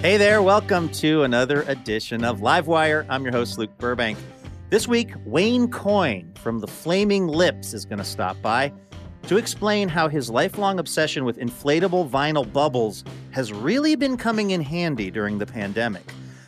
Hey there, welcome to another edition of Livewire. I'm your host, Luke Burbank. This week, Wayne Coyne from the Flaming Lips is going to stop by to explain how his lifelong obsession with inflatable vinyl bubbles has really been coming in handy during the pandemic.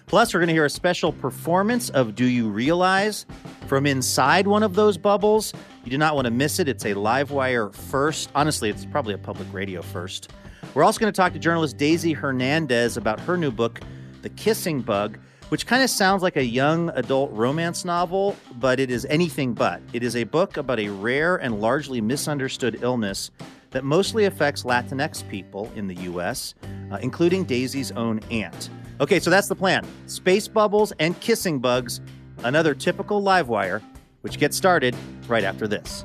Plus, we're going to hear a special performance of Do You Realize from inside one of those bubbles. You do not want to miss it. It's a Livewire first. Honestly, it's probably a public radio first. We're also going to talk to journalist Daisy Hernandez about her new book, The Kissing Bug, which kind of sounds like a young adult romance novel, but it is anything but. It is a book about a rare and largely misunderstood illness that mostly affects Latinx people in the U.S., uh, including Daisy's own aunt. Okay, so that's the plan space bubbles and kissing bugs, another typical Livewire, which gets started right after this.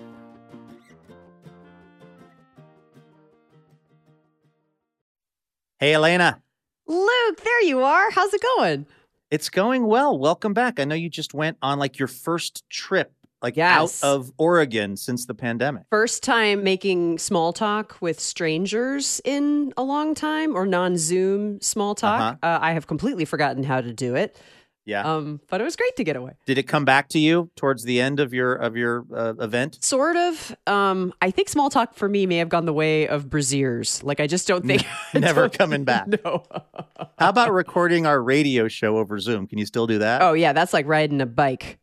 Hey, Elena. Luke, there you are. How's it going? It's going well. Welcome back. I know you just went on like your first trip, like Yes. out of Oregon since the pandemic. First time making small talk with strangers in a long time or non Zoom small talk. uh I have completely forgotten how to do it. Yeah. Um, but it was great to get away. Did it come back to you towards the end of your of your uh, event? Sort of. Um, I think small talk for me may have gone the way of braziers. Like I just don't think Never don't- coming back. No. How about recording our radio show over Zoom? Can you still do that? oh yeah, that's like riding a bike.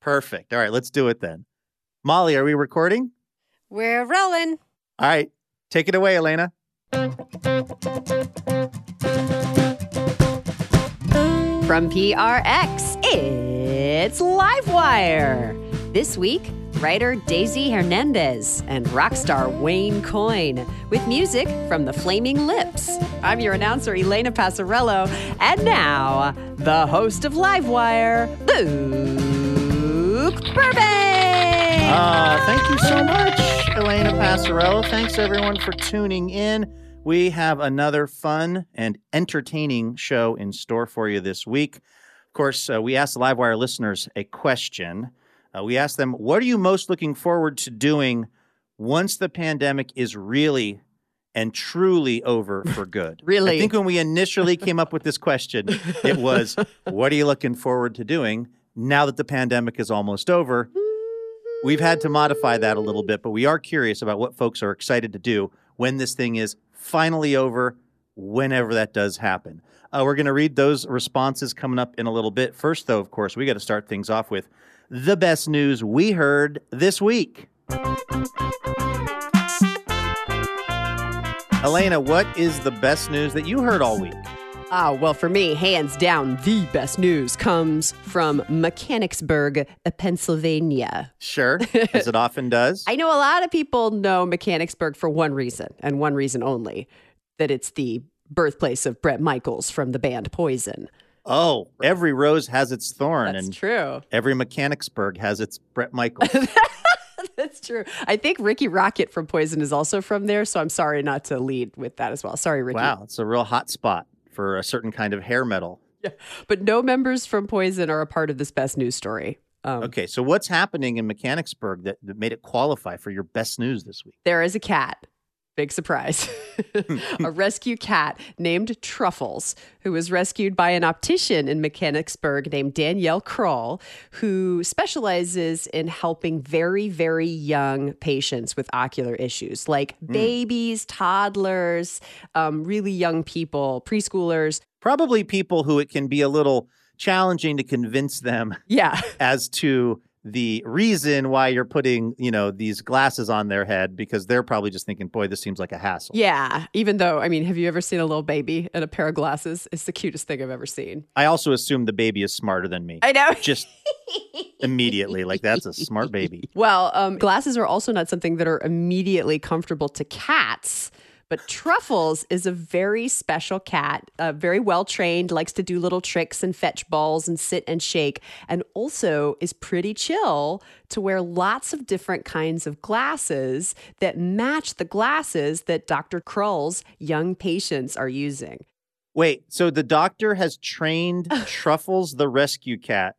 perfect. All right, let's do it then. Molly, are we recording? We're rolling. All right, take it away, Elena. From PRX, it's Livewire. This week, writer Daisy Hernandez and rock star Wayne Coyne with music from the Flaming Lips. I'm your announcer, Elena Passarello, and now, the host of Livewire, Luke Burbank. Uh, thank you so much, Elena Passarello. Thanks everyone for tuning in. We have another fun and entertaining show in store for you this week. Of course, uh, we asked the Livewire listeners a question. Uh, we asked them, What are you most looking forward to doing once the pandemic is really and truly over for good? Really? I think when we initially came up with this question, it was, What are you looking forward to doing now that the pandemic is almost over? We've had to modify that a little bit, but we are curious about what folks are excited to do when this thing is finally over, whenever that does happen. Uh, we're going to read those responses coming up in a little bit. First, though, of course, we got to start things off with the best news we heard this week. Elena, what is the best news that you heard all week? Ah, well, for me, hands down, the best news comes from Mechanicsburg, Pennsylvania. Sure, as it often does. I know a lot of people know Mechanicsburg for one reason and one reason only that it's the birthplace of Bret Michaels from the band Poison. oh, every rose has its thorn, That's and true. every Mechanicsburg has its Bret Michaels. That's true. I think Rikki Rockett from Poison is also from there, so I'm sorry not to lead with that as well. Sorry, Rikki. wow, it's a real hot spot for a certain kind of hair metal. Yeah. But no members from Poison are a part of this best news story. Um, Okay, so what's happening in Mechanicsburg that, that made it qualify for your best news this week? There is a cat. Big surprise. a rescue cat named Truffles, who was rescued by an optician in Mechanicsburg named Danielle Crull, who specializes in helping very, very young patients with ocular issues, like babies, toddlers, um, really young people, preschoolers. Probably people who it can be a little challenging to convince them Yeah. as to the reason why you're putting, you know, these glasses on their head because they're probably just thinking, boy, this seems like a hassle. Yeah. Even though, I mean, have you ever seen a little baby in a pair of glasses? It's the cutest thing I've ever seen. I also assume the baby is smarter than me. I know. Just immediately. Like, that's a smart baby. Well, um, glasses are also not something that are immediately comfortable to cats. But Truffles is a very special cat, uh, very well trained, likes to do little tricks and fetch balls and sit and shake, and also is pretty chill to wear lots of different kinds of glasses that match the glasses that Dr. Crull's young patients are using. Wait, so the doctor has trained Truffles, the rescue cat,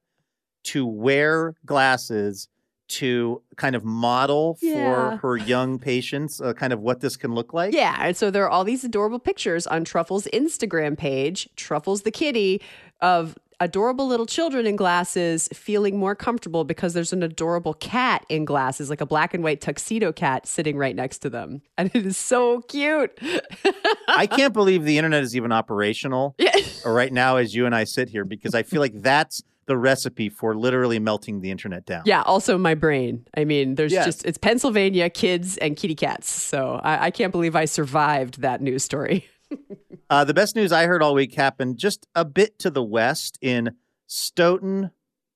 to wear glasses to kind of model Yeah. for her young patients, uh, kind of what this can look like? Yeah, and so there are all these adorable pictures on Truffle's Instagram page, Truffles the kitty, of adorable little children in glasses feeling more comfortable because there's an adorable cat in glasses, like a black and white tuxedo cat sitting right next to them. And it is so cute. I can't believe the internet is even operational Yeah. right now as you and I sit here because I feel like that's the recipe for literally melting the internet down. Yeah, also my brain. I mean, there's Yes. just, it's Pennsylvania, kids, and kitty cats. So I, I can't believe I survived that news story. Uh, the best news I heard all week happened just a bit to the west in Stoughton,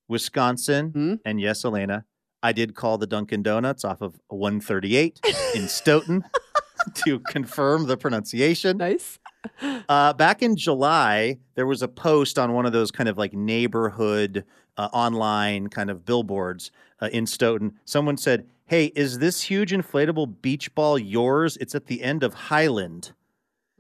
Wisconsin. Hmm? And yes, Elena, I did call the Dunkin' Donuts off of 138 in Stoughton to confirm the pronunciation. Nice. Uh, back in July, there was a post on one of those kind of like neighborhood uh, online kind of billboards uh, in Stoughton. Someone said, Hey, is this huge inflatable beach ball yours? It's at the end of Highland.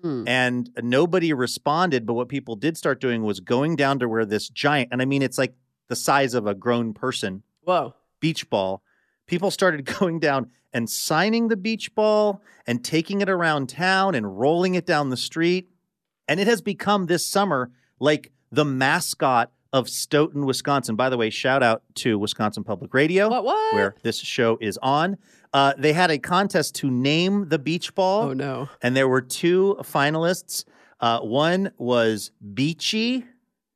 Hmm. And nobody responded. But what people did start doing was going down to where this giant, and I mean, it's like the size of a grown person Whoa. beach ball. People started going down and signing the beach ball and taking it around town and rolling it down the street. And it has become this summer like the mascot of Stoughton, Wisconsin. By the way, shout out to Wisconsin Public Radio, What, what? where this show is on. Uh, they had a contest to name the beach ball, Oh, no. and there were two finalists. Uh, one was Beachy,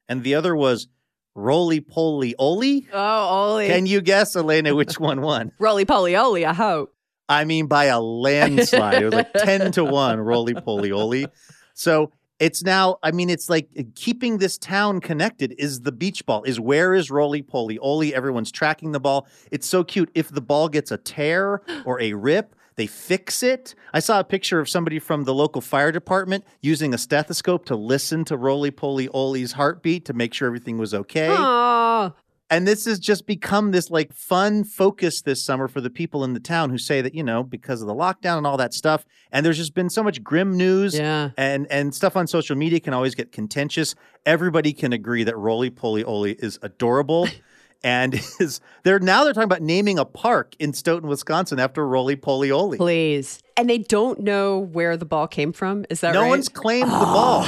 and the other was Roly Poly oh, Oly. Oh, Ollie. Can you guess, Elena, which one won? Roly poly oly, I hope. I mean, by a landslide. It was like 10 to 1, roly poly oly. So it's now, I mean, it's like keeping this town connected is the beach ball, is where is roly poly oly? Everyone's tracking the ball. It's so cute. If the ball gets a tear or a rip, they fix it. I saw a picture of somebody from the local fire department using a stethoscope to listen to roly poly oly's heartbeat to make sure everything was okay. Aw. And this has just become this like fun focus this summer for the people in the town who say that, you know, because of the lockdown and all that stuff. And there's just been so much grim news Yeah. and and stuff on social media can always get contentious. Everybody can agree that Roly Poly Oly is adorable. And is they're now they're talking about naming a park in Stoughton, Wisconsin after Roly Poly Oly. Please. And they don't know where the ball came from. Is that right? No right? one's claimed the ball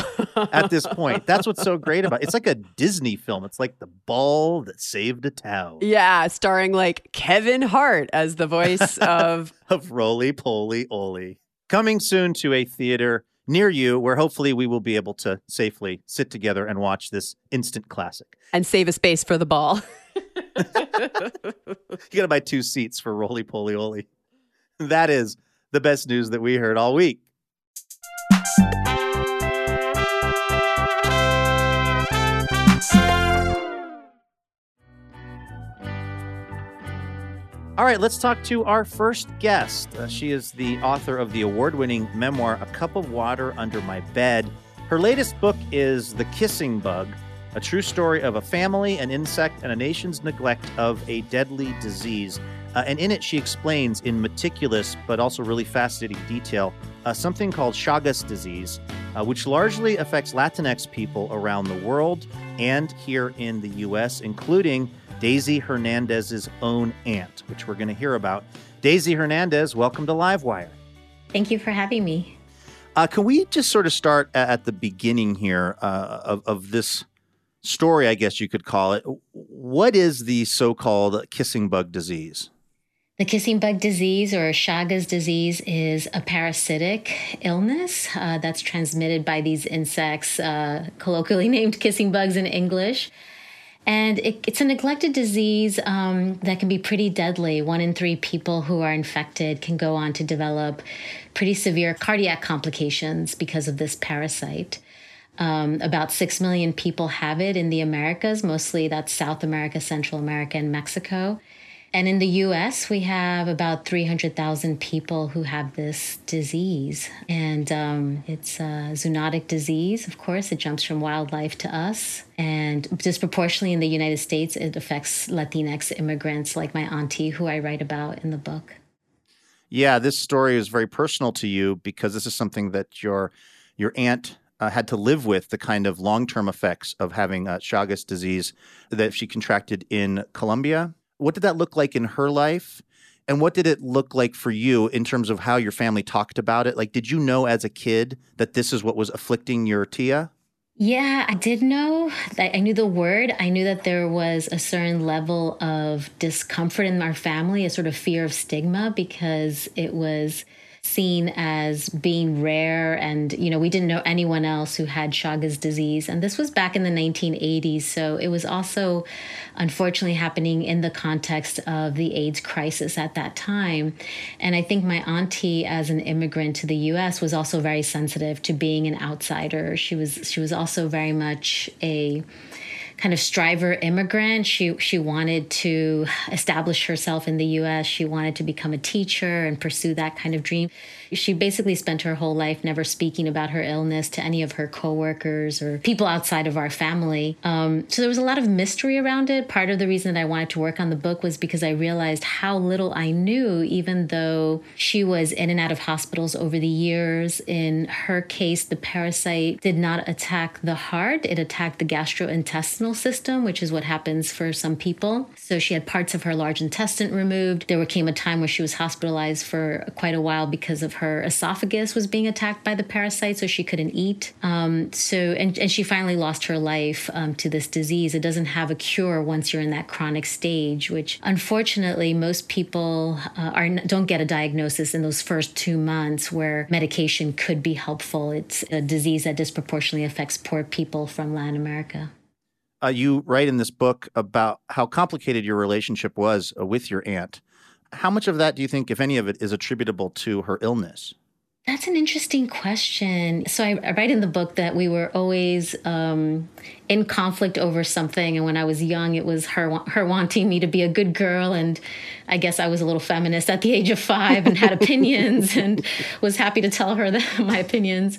at this point. That's what's so great about it. It's like a Disney film. It's like the ball that saved a town. Yeah, starring like Kevin Hart as the voice of of Roly Poly Oly. Coming soon to a theater near you where hopefully we will be able to safely sit together and watch this instant classic. and save a space for the ball. You got to buy two seats for Roly Poly Oly. That is the best news that we heard all week. All right, let's talk to our first guest. Uh, she is the author of the award winning memoir, A Cup of Water Under My Bed. Her latest book is The Kissing Bug, a true story of a family, an insect, and a nation's neglect of a deadly disease. Uh, and in it, she explains in meticulous but also really fascinating detail uh, something called Chagas disease, uh, which largely affects Latinx people around the world and here in the U.S., including Daisy Hernandez's own aunt, which we're going to hear about. Daisy Hernandez, welcome to Livewire. Thank you for having me. Uh, can we just sort of start at the beginning here uh, of, of this story, I guess you could call it? What is the so called kissing bug disease? The kissing bug disease or Chagas disease is a parasitic illness uh, that's transmitted by these insects, uh, colloquially named kissing bugs in English. And it, it's a neglected disease um, that can be pretty deadly. One in three people who are infected can go on to develop pretty severe cardiac complications because of this parasite. Um, about 6 million people have it in the Americas, mostly that's South America, Central America, and Mexico. And in the US, we have about 300,000 people who have this disease. And um, it's a zoonotic disease, of course. It jumps from wildlife to us. And disproportionately in the United States, it affects Latinx immigrants like my auntie, who I write about in the book. Yeah, this story is very personal to you because this is something that your your aunt uh, had to live with the kind of long term effects of having uh, Chagas disease that she contracted in Colombia what did that look like in her life? And what did it look like for you in terms of how your family talked about it? Like, did you know as a kid that this is what was afflicting your Tia? Yeah, I did know. that I knew the word. I knew that there was a certain level of discomfort in our family, a sort of fear of stigma, because it was seen as being rare and you know we didn't know anyone else who had Chagas disease. And this was back in the 1980s so it was also unfortunately happening in the context of the AIDS crisis at that time. And I think my auntie as an immigrant to the US was also very sensitive to being an outsider. She was she was also very much a kind of striver immigrant. She she wanted to establish herself in the U.S. She wanted to become a teacher and pursue that kind of dream. She basically spent her whole life never speaking about her illness to any of her coworkers or people outside of our family. Um, so there was a lot of mystery around it. Part of the reason that I wanted to work on the book was because I realized how little I knew, even though she was in and out of hospitals over the years. In her case, the parasite did not attack the heart, it attacked the gastrointestinal system, which is what happens for some people. So she had parts of her large intestine removed. There came a time where she was hospitalized for quite a while because of her esophagus was being attacked by the parasite, so she couldn't eat. Um, so, and, and she finally lost her life um, to this disease. It doesn't have a cure once you're in that chronic stage, which unfortunately most people uh, are don't get a diagnosis in those first two months where medication could be helpful. It's a disease that disproportionately affects poor people from Latin America. Uh, you write in this book about how complicated your relationship was uh, with your aunt. How much of that do you think, if any of it, is attributable to her illness? That's an interesting question. So I, I, write in the book that we were always um, in conflict over something, and when I was young, it was her her wanting me to be a good girl, and I guess I was a little feminist at the age of five and had opinions, and was happy to tell her that, my opinions.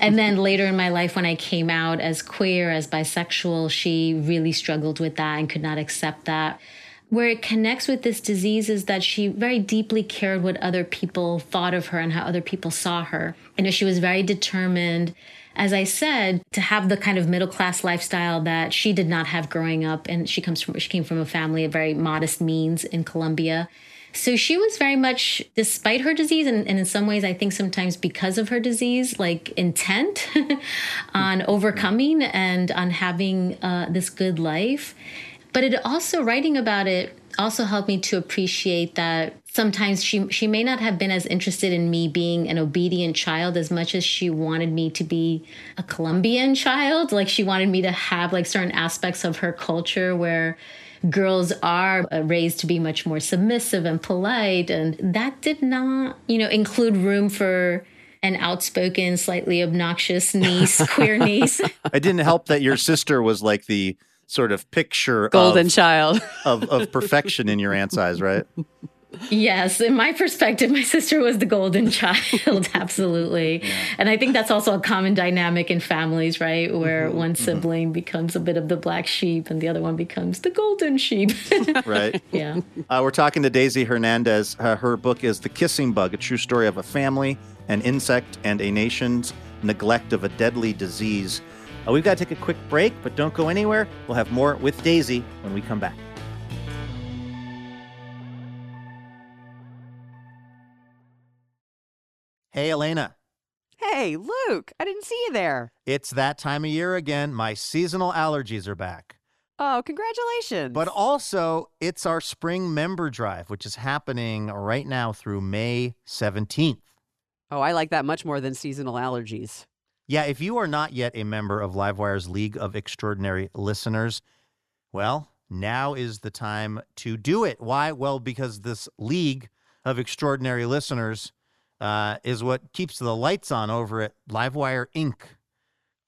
And then later in my life, when I came out as queer, as bisexual, she really struggled with that and could not accept that where it connects with this disease is that she very deeply cared what other people thought of her and how other people saw her. And she was very determined, as I said, to have the kind of middle class lifestyle that she did not have growing up. And she comes from she came from a family of very modest means in Colombia. So she was very much, despite her disease, and, and, in some ways, I think sometimes because of her disease, like intent on overcoming and on having uh, this good life. But it also writing about it also helped me to appreciate that sometimes she she may not have been as interested in me being an obedient child as much as she wanted me to be a Colombian child. Like she wanted me to have like certain aspects of her culture where girls are uh, raised to be much more submissive and polite and that did not, you know, include room for an outspoken, slightly obnoxious niece, queer niece. It didn't help that your sister was like the sort of picture golden of, child of, of perfection in your aunt's eyes, right? Yes, in my perspective, my sister was the golden child, absolutely. Yeah. And I think that's also a common dynamic in families, right? Where mm-hmm, one mm-hmm. sibling mm-hmm. becomes a bit of the black sheep and the other one becomes the golden sheep. right. Yeah. Uh, we're talking to Daisy Hernandez. Uh, her book is The Kissing Bug, a true story of a family, an insect, and a nation's neglect of a deadly disease. Uh, we've got to take a quick break, but don't go anywhere. We'll have more with Daisy when we come back. Hey, Elena. Hey, Luke, I didn't see you there. It's that time of year again. My seasonal allergies are back. Oh, congratulations. But also, it's our spring member drive, which is happening right now through May 17th. oh, I like that much more than seasonal allergies. Yeah, if you are not yet a member of Livewire's League of Extraordinary Listeners, well, now is the time to do it. Why? Well, because this League of Extraordinary Listeners uh, is what keeps the lights on over at Livewire Inc.,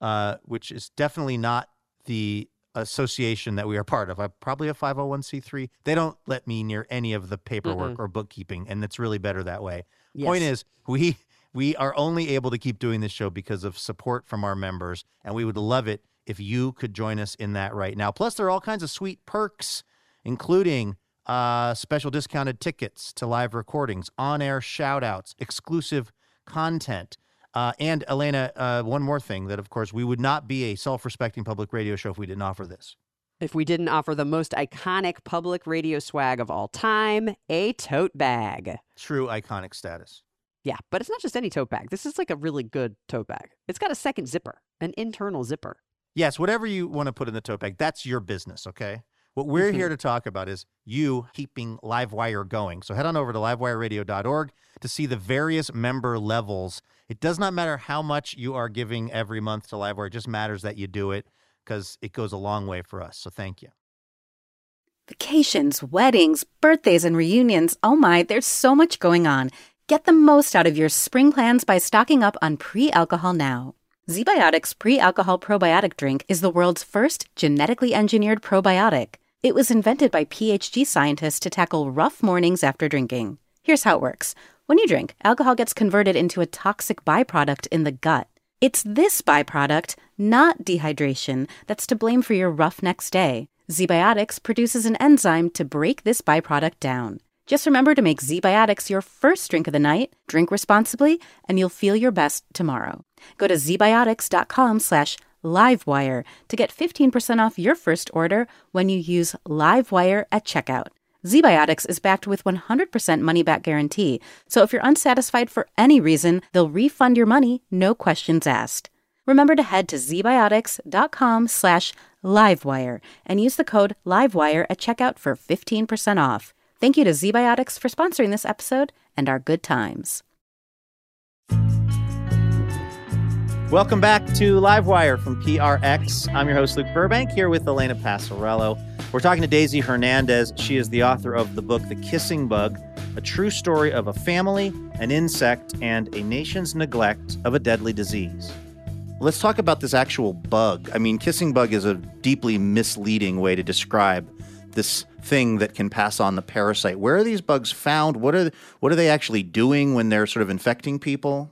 uh, which is definitely not the association that we are part of. I'm probably a 501c3. They don't let me near any of the paperwork or bookkeeping, and it's really better that way. Point is, we we are only able to keep doing this show because of support from our members, and we would love it if you could join us in that right now. Plus, there are all kinds of sweet perks, including uh, special discounted tickets to live recordings, on-air shout-outs, exclusive content. Uh, and Elena, uh, one more thing that, of course, we would not be a self-respecting public radio show if we didn't offer this. If we didn't offer the most iconic public radio swag of all time, a tote bag. True iconic status. Yeah, but it's not just any tote bag. This is like a really good tote bag. It's got a second zipper, an internal zipper. Yes, whatever you want to put in the tote bag, that's your business, okay? What we're Mhm. here to talk about is you keeping Livewire going. So head on over to livewireradio.org to see the various member levels. It does not matter how much you are giving every month to Livewire, it just matters that you do it because it goes a long way for us. So thank you. Vacations, weddings, birthdays, and reunions. Oh my, there's so much going on. Get the most out of your spring plans by stocking up on pre alcohol now. ZBiotics pre alcohol probiotic drink is the world's first genetically engineered probiotic. It was invented by PhD scientists to tackle rough mornings after drinking. Here's how it works when you drink, alcohol gets converted into a toxic byproduct in the gut. It's this byproduct, not dehydration, that's to blame for your rough next day. ZBiotics produces an enzyme to break this byproduct down. Just remember to make ZBiotics your first drink of the night, drink responsibly, and you'll feel your best tomorrow. Go to zbiotics.com slash livewire to get 15% off your first order when you use livewire at checkout. ZBiotics is backed with 100% money back guarantee, so if you're unsatisfied for any reason, they'll refund your money, no questions asked. Remember to head to zbiotics.com slash livewire and use the code livewire at checkout for 15% off. Thank you to ZBiotics for sponsoring this episode and our good times. Welcome back to Livewire from PRX. I'm your host, Luke Burbank, here with Elena Passarello. We're talking to Daisy Hernandez. She is the author of the book The Kissing Bug, a true story of a family, an insect, and a nation's neglect of a deadly disease. Let's talk about this actual bug. I mean, kissing bug is a deeply misleading way to describe this thing that can pass on the parasite. Where are these bugs found? What are what are they actually doing when they're sort of infecting people?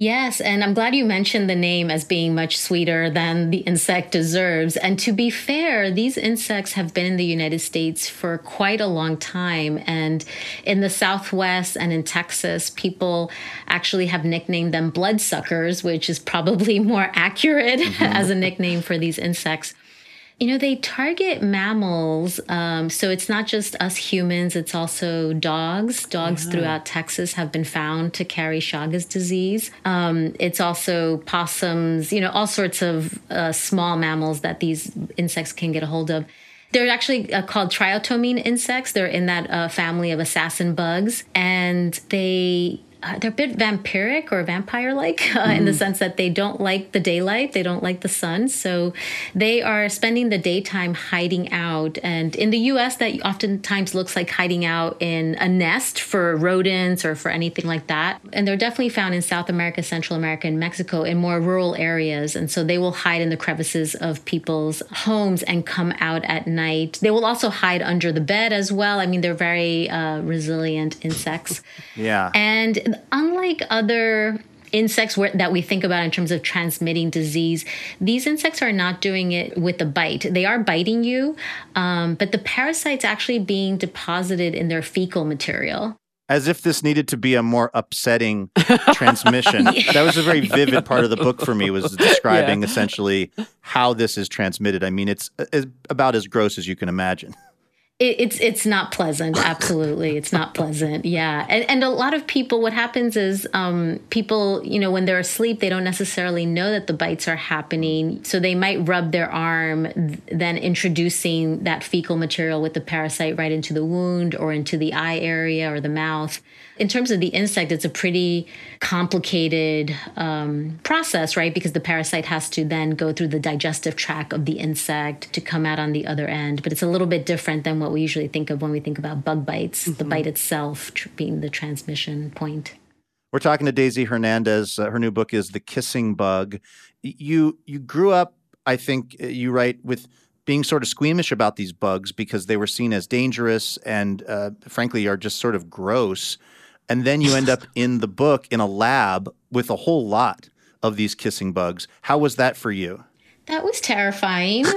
Yes, and I'm glad you mentioned the name as being much sweeter than the insect deserves. And to be fair, these insects have been in the United States for quite a long time. And in the Southwest and in Texas, people actually have nicknamed them bloodsuckers, which is probably more accurate mm-hmm. as a nickname for these insects. You know, they target mammals. Um, so it's not just us humans, it's also dogs. Dogs throughout Texas have been found to carry Chagas disease. Um, it's also possums, you know, all sorts of uh, small mammals that these insects can get a hold of. They're actually uh, called triatomine insects. They're in that uh, family of assassin bugs, and they uh, they're a bit vampiric or vampire like uh, in the sense that they don't like the daylight, they don't like the sun. So they are spending the daytime hiding out. And in the US, that oftentimes looks like hiding out in a nest for rodents or for anything like that. And they're definitely found in South America, Central America, and Mexico in more rural areas. And so they will hide in the crevices of people's homes and come out at night. They will also hide under the bed as well. I mean, they're very uh, resilient insects. Yeah. And unlike other insects where, that we think about in terms of transmitting disease, these insects are not doing it with a bite. They are biting you, um, but the parasite's actually being deposited in their fecal material. as if this needed to be a more upsetting transmission. That was a very vivid part of the book for me was describing essentially how this is transmitted. I mean, it's, it's about as gross as you can imagine. It, it's it's not pleasant. Absolutely, it's not pleasant. Yeah, and and a lot of people, what happens is um, people, you know, when they're asleep, they don't necessarily know that the bites are happening, so they might rub their arm, then introducing that fecal material with the parasite right into the wound or into the eye area or the mouth in terms of the insect, it's a pretty complicated um, process, right? Because the parasite has to then go through the digestive tract of the insect to come out on the other end. But it's a little bit different than what we usually think of when we think about bug bites, mm-hmm. the bite itself tr- being the transmission point. We're talking to Daisy Hernandez. Uh, her new book is The Kissing Bug. You you grew up, I think uh, you write with being sort of squeamish about these bugs because they were seen as dangerous and uh, frankly are just sort of gross and then you end up in the book in a lab with a whole lot of these kissing bugs. How was that for you? That was terrifying.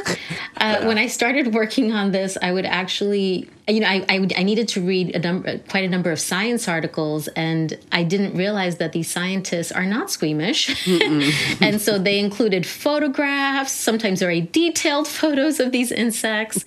Uh, when I started working on this, I would actually you know, I, I, I, needed to read a number, quite a number of science articles, and I didn't realize that these scientists are not squeamish. and so they included photographs, sometimes very detailed photos of these insects,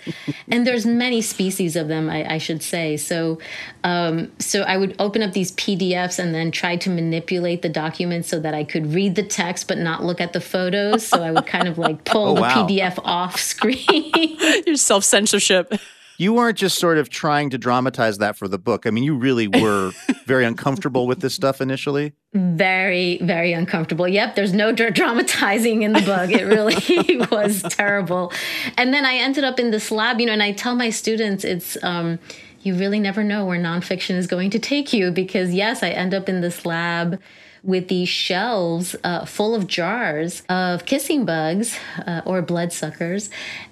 and there's many species of them, I, I should say. So, um, so I would open up these PDFs and then try to manipulate the documents so that I could read the text but not look at the photos. So I would kind of like pull oh, wow. the PDF off screen. Your self censorship you weren't just sort of trying to dramatize that for the book. I mean, you really were very uncomfortable with this stuff initially. Very, very uncomfortable. Yep, there's no dramatizing in the book. It really was terrible. And then I ended up in this lab, you know, and I tell my students it's, um, you really never know where nonfiction is going to take you because, yes, I end up in this lab with these shelves uh, full of jars of kissing bugs uh, or bloodsuckers.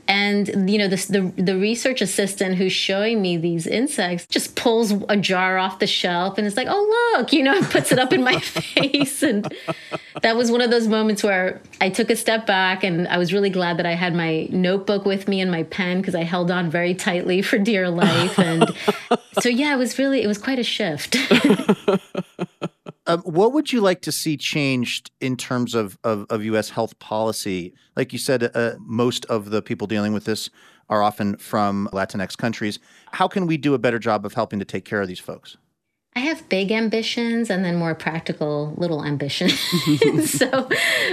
And you know, this, the the research assistant who's showing me these insects just pulls a jar off the shelf and it's like, "Oh look!" You know, puts it up in my face. And that was one of those moments where I took a step back, and I was really glad that I had my notebook with me and my pen because I held on very tightly for dear life. And so, yeah, it was really it was quite a shift. Um, what would you like to see changed in terms of, of, of U.S. health policy? Like you said, uh, most of the people dealing with this are often from Latinx countries. How can we do a better job of helping to take care of these folks? I have big ambitions and then more practical little ambitions. so,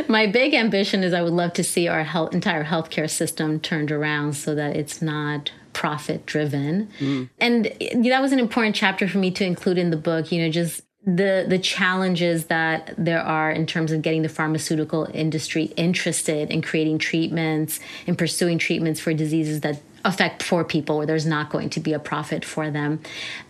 my big ambition is I would love to see our health, entire healthcare system turned around so that it's not profit driven. Mm. And that was an important chapter for me to include in the book, you know, just the the challenges that there are in terms of getting the pharmaceutical industry interested in creating treatments and pursuing treatments for diseases that affect poor people where there's not going to be a profit for them.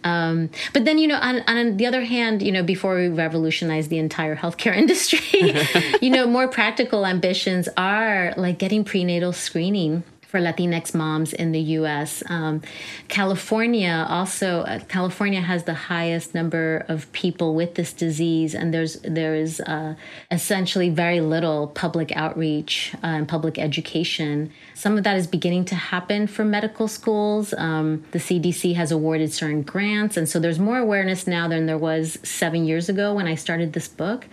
Um, but then you know on, on the other hand you know before we revolutionize the entire healthcare industry you know more practical ambitions are like getting prenatal screening for Latinx moms in the U.S. Um, California also, uh, California has the highest number of people with this disease, and there's there is uh, essentially very little public outreach uh, and public education. Some of that is beginning to happen for medical schools. Um, the CDC has awarded certain grants, and so there's more awareness now than there was seven years ago when I started this book.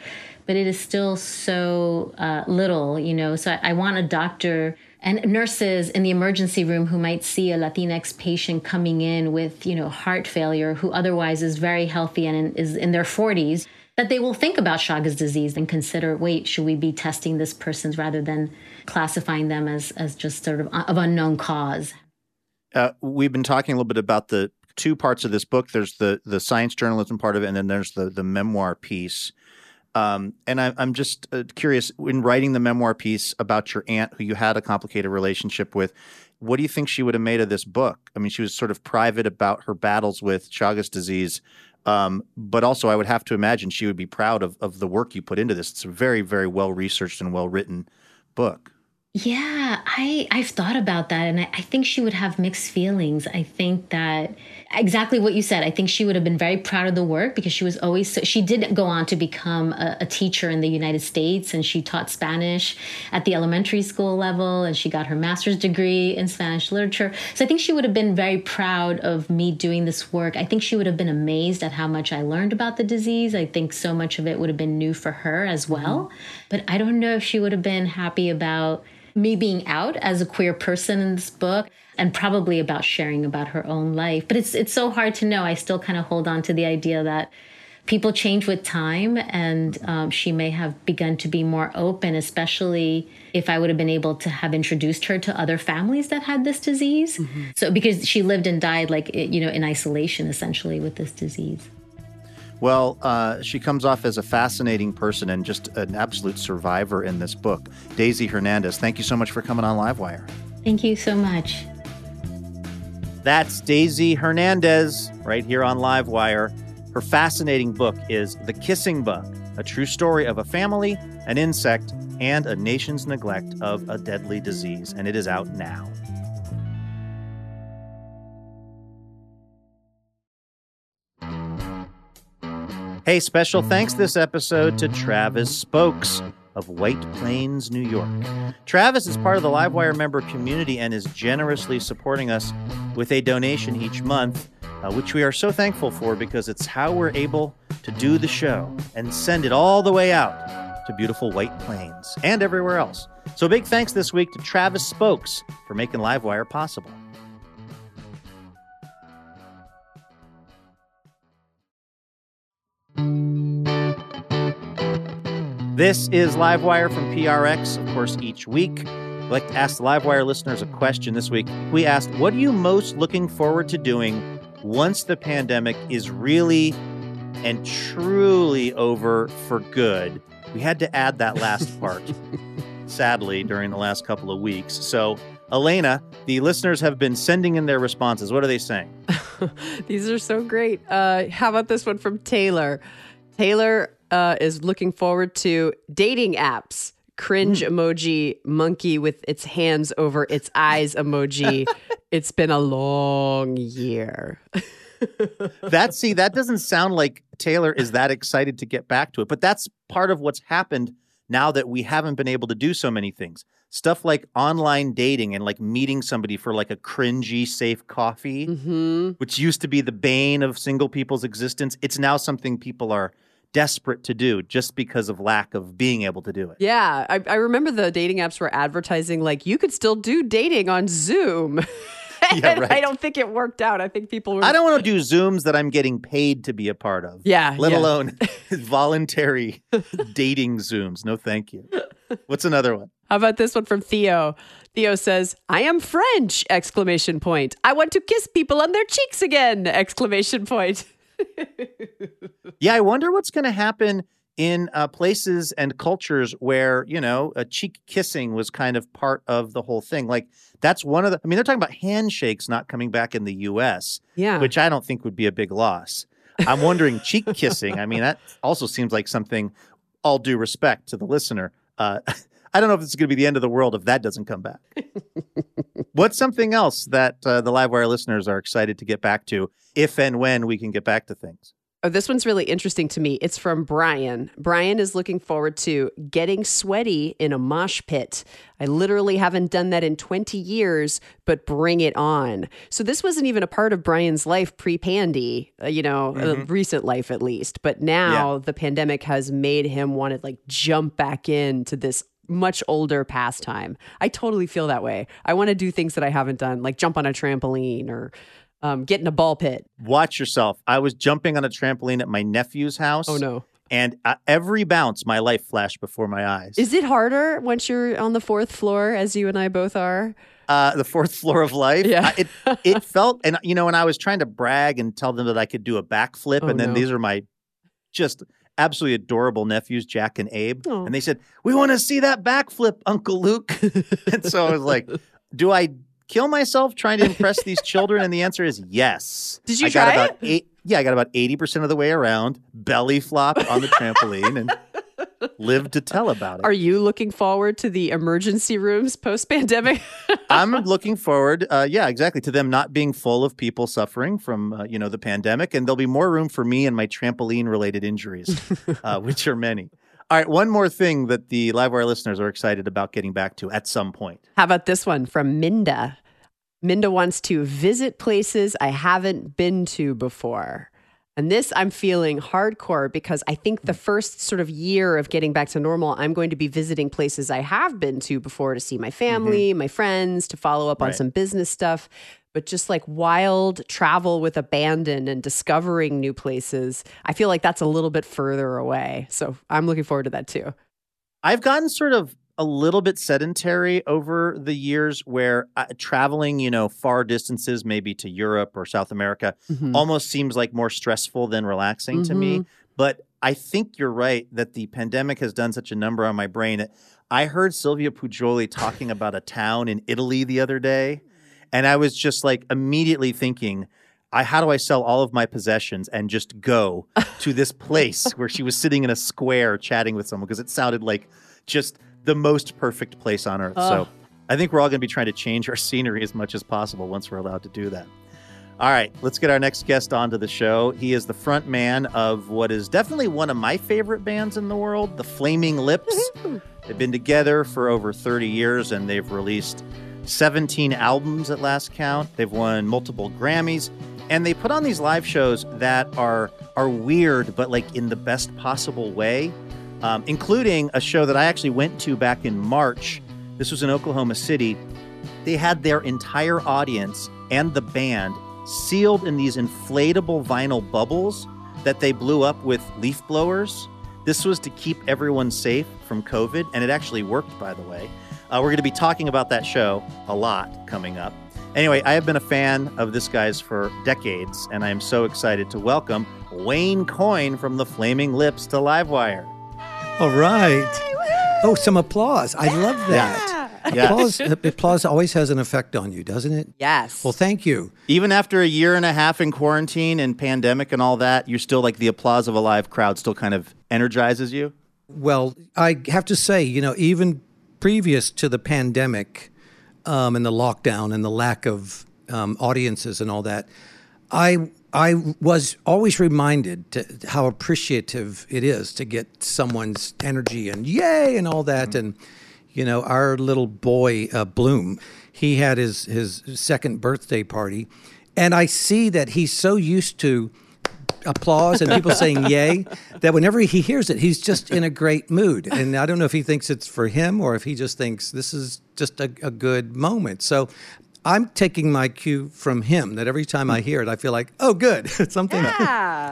But it is still so uh, little, you know. So I, I want a doctor and nurses in the emergency room who might see a Latinx patient coming in with, you know, heart failure who otherwise is very healthy and is in their 40s, that they will think about Chagas disease and consider, wait, should we be testing this person rather than classifying them as as just sort of of unknown cause. Uh, we've been talking a little bit about the two parts of this book. There's the the science journalism part of it, and then there's the the memoir piece. Um, and I, am just uh, curious in writing the memoir piece about your aunt, who you had a complicated relationship with. What do you think she would have made of this book? I mean, she was sort of private about her battles with Chagas disease, um, but also I would have to imagine she would be proud of, of the work you put into this. It's a very, very well researched and well written book. Yeah, I I've thought about that, and I, I, think she would have mixed feelings. I think that exactly what you said. I think she would have been very proud of the work because she was always so, she did go on to become a, a teacher in the United States, and she taught Spanish at the elementary school level, and she got her master's degree in Spanish literature. So I think she would have been very proud of me doing this work. I think she would have been amazed at how much I learned about the disease. I think so much of it would have been new for her as well. Mm-hmm. But I don't know if she would have been happy about me being out as a queer person in this book and probably about sharing about her own life. But it's it's so hard to know. I still kind of hold on to the idea that people change with time, and um, she may have begun to be more open, especially if I would have been able to have introduced her to other families that had this disease. Mm-hmm. So because she lived and died like you know in isolation essentially with this disease. Well, uh, she comes off as a fascinating person and just an absolute survivor in this book. Daisy Hernandez, thank you so much for coming on Livewire. Thank you so much. That's Daisy Hernandez right here on Livewire. Her fascinating book is The Kissing Bug, a true story of a family, an insect, and a nation's neglect of a deadly disease, and it is out now. Hey, special thanks this episode to Travis Spokes of White Plains, New York. Travis is part of the Livewire member community and is generously supporting us with a donation each month, uh, which we are so thankful for because it's how we're able to do the show and send it all the way out to beautiful White Plains and everywhere else. So, big thanks this week to Travis Spokes for making Livewire possible. This is Livewire from PRX, of course, each week. I'd like to ask the Livewire listeners a question this week. We asked, What are you most looking forward to doing once the pandemic is really and truly over for good? We had to add that last part, sadly, during the last couple of weeks. So, Elena, the listeners have been sending in their responses. What are they saying? These are so great. Uh, how about this one from Taylor? Taylor uh, is looking forward to dating apps. Cringe mm. emoji, monkey with its hands over its eyes emoji. it's been a long year. that see, that doesn't sound like Taylor is that excited to get back to it, but that's part of what's happened now that we haven't been able to do so many things. Stuff like online dating and like meeting somebody for like a cringy safe coffee, mm-hmm. which used to be the bane of single people's existence. It's now something people are desperate to do just because of lack of being able to do it. Yeah. I, I remember the dating apps were advertising like you could still do dating on Zoom. yeah, right. I don't think it worked out. I think people were. I don't want to do Zooms that I'm getting paid to be a part of. Yeah. Let yeah. alone voluntary dating Zooms. No, thank you. What's another one? How about this one from Theo? Theo says, "I am French!" Exclamation point. I want to kiss people on their cheeks again! Exclamation point. yeah, I wonder what's going to happen in uh, places and cultures where you know a cheek kissing was kind of part of the whole thing. Like that's one of the. I mean, they're talking about handshakes not coming back in the U.S. Yeah, which I don't think would be a big loss. I'm wondering cheek kissing. I mean, that also seems like something. All due respect to the listener, uh, I don't know if it's going to be the end of the world if that doesn't come back. What's something else that uh, the Livewire listeners are excited to get back to, if and when we can get back to things? Oh, this one's really interesting to me. It's from Brian. Brian is looking forward to getting sweaty in a mosh pit. I literally haven't done that in 20 years, but bring it on. So, this wasn't even a part of Brian's life pre pandy, uh, you know, uh, mm-hmm. recent life at least. But now yeah. the pandemic has made him want to like jump back into this much older pastime. I totally feel that way. I want to do things that I haven't done, like jump on a trampoline or um, get in a ball pit. Watch yourself. I was jumping on a trampoline at my nephew's house. Oh no. And uh, every bounce, my life flashed before my eyes. Is it harder once you're on the fourth floor, as you and I both are? Uh, the fourth floor of life. Yeah. it it felt, and you know, when I was trying to brag and tell them that I could do a backflip, oh, and then no. these are my just absolutely adorable nephews, Jack and Abe. Aww. And they said, We want to see that backflip, Uncle Luke. and so I was like, Do I kill myself trying to impress these children? And the answer is yes. Did you I try got about eight yeah, I got about 80% of the way around, belly flop on the trampoline and lived to tell about it. Are you looking forward to the emergency rooms post pandemic? I'm looking forward, uh, yeah, exactly, to them not being full of people suffering from, uh, you know, the pandemic. And there'll be more room for me and my trampoline related injuries, uh, which are many. All right, one more thing that the Livewire listeners are excited about getting back to at some point. How about this one from Minda? Minda wants to visit places I haven't been to before. And this I'm feeling hardcore because I think the first sort of year of getting back to normal, I'm going to be visiting places I have been to before to see my mm-hmm. family, my friends, to follow up on some business stuff. But just like wild travel with abandon and discovering new places, I feel like that's a little bit further away. So I'm looking forward to that too. I've gotten sort of a little bit sedentary over the years where uh, traveling, you know, far distances, maybe to Europe or South America, Mhm. almost seems like more stressful than relaxing to me. But I think you're right that the pandemic has done such a number on my brain. I heard Silvia Poggioli talking about a town in Italy the other day, and I was just like immediately thinking, I, how do I sell all of my possessions and just go to this place where she was sitting in a square chatting with someone? Because it sounded like just the most perfect place on earth. So I think we're all going to be trying to change our scenery as much as possible once we're allowed to do that. All right, let's get our next guest onto the show. He is the front man of what is definitely one of my favorite bands in the world, the Flaming Lips. They've been together for over 30 years and they've released 17 albums at last count. They've won multiple Grammys and they put on these live shows that are are weird but like in the best possible way. Um, including a show that I actually went to back in March. This was in Oklahoma City they had their entire audience and the band sealed in these inflatable vinyl bubbles that they blew up with leaf blowers. This was to keep everyone safe from COVID, and it actually worked, by the way. Uh, we're going to be talking about that show a lot coming up. Anyway, I have been a fan of this guy's for decades, and I am so excited to welcome Wayne Coyne from the Flaming Lips to Livewire. All right. Oh, some applause. I love that. Yes. Applause, applause always has an effect on you, doesn't it? Yes. Well, thank you. Even after a year and a half in quarantine and pandemic and all that, you're still like the applause of a live crowd still kind of energizes you. Well, I have to say, you know, even previous to the pandemic um, and the lockdown and the lack of um, audiences and all that, I I was always reminded to how appreciative it is to get someone's energy and yay and all that. And you know, our little boy uh, Bloom, he had his his second birthday party, and I see that he's so used to applause and people saying yay that whenever he hears it he's just in a great mood. And i don't know if he thinks it's for him or if he just thinks this is just a, a good moment. So i'm taking my cue from him that every time i hear it i feel like oh good something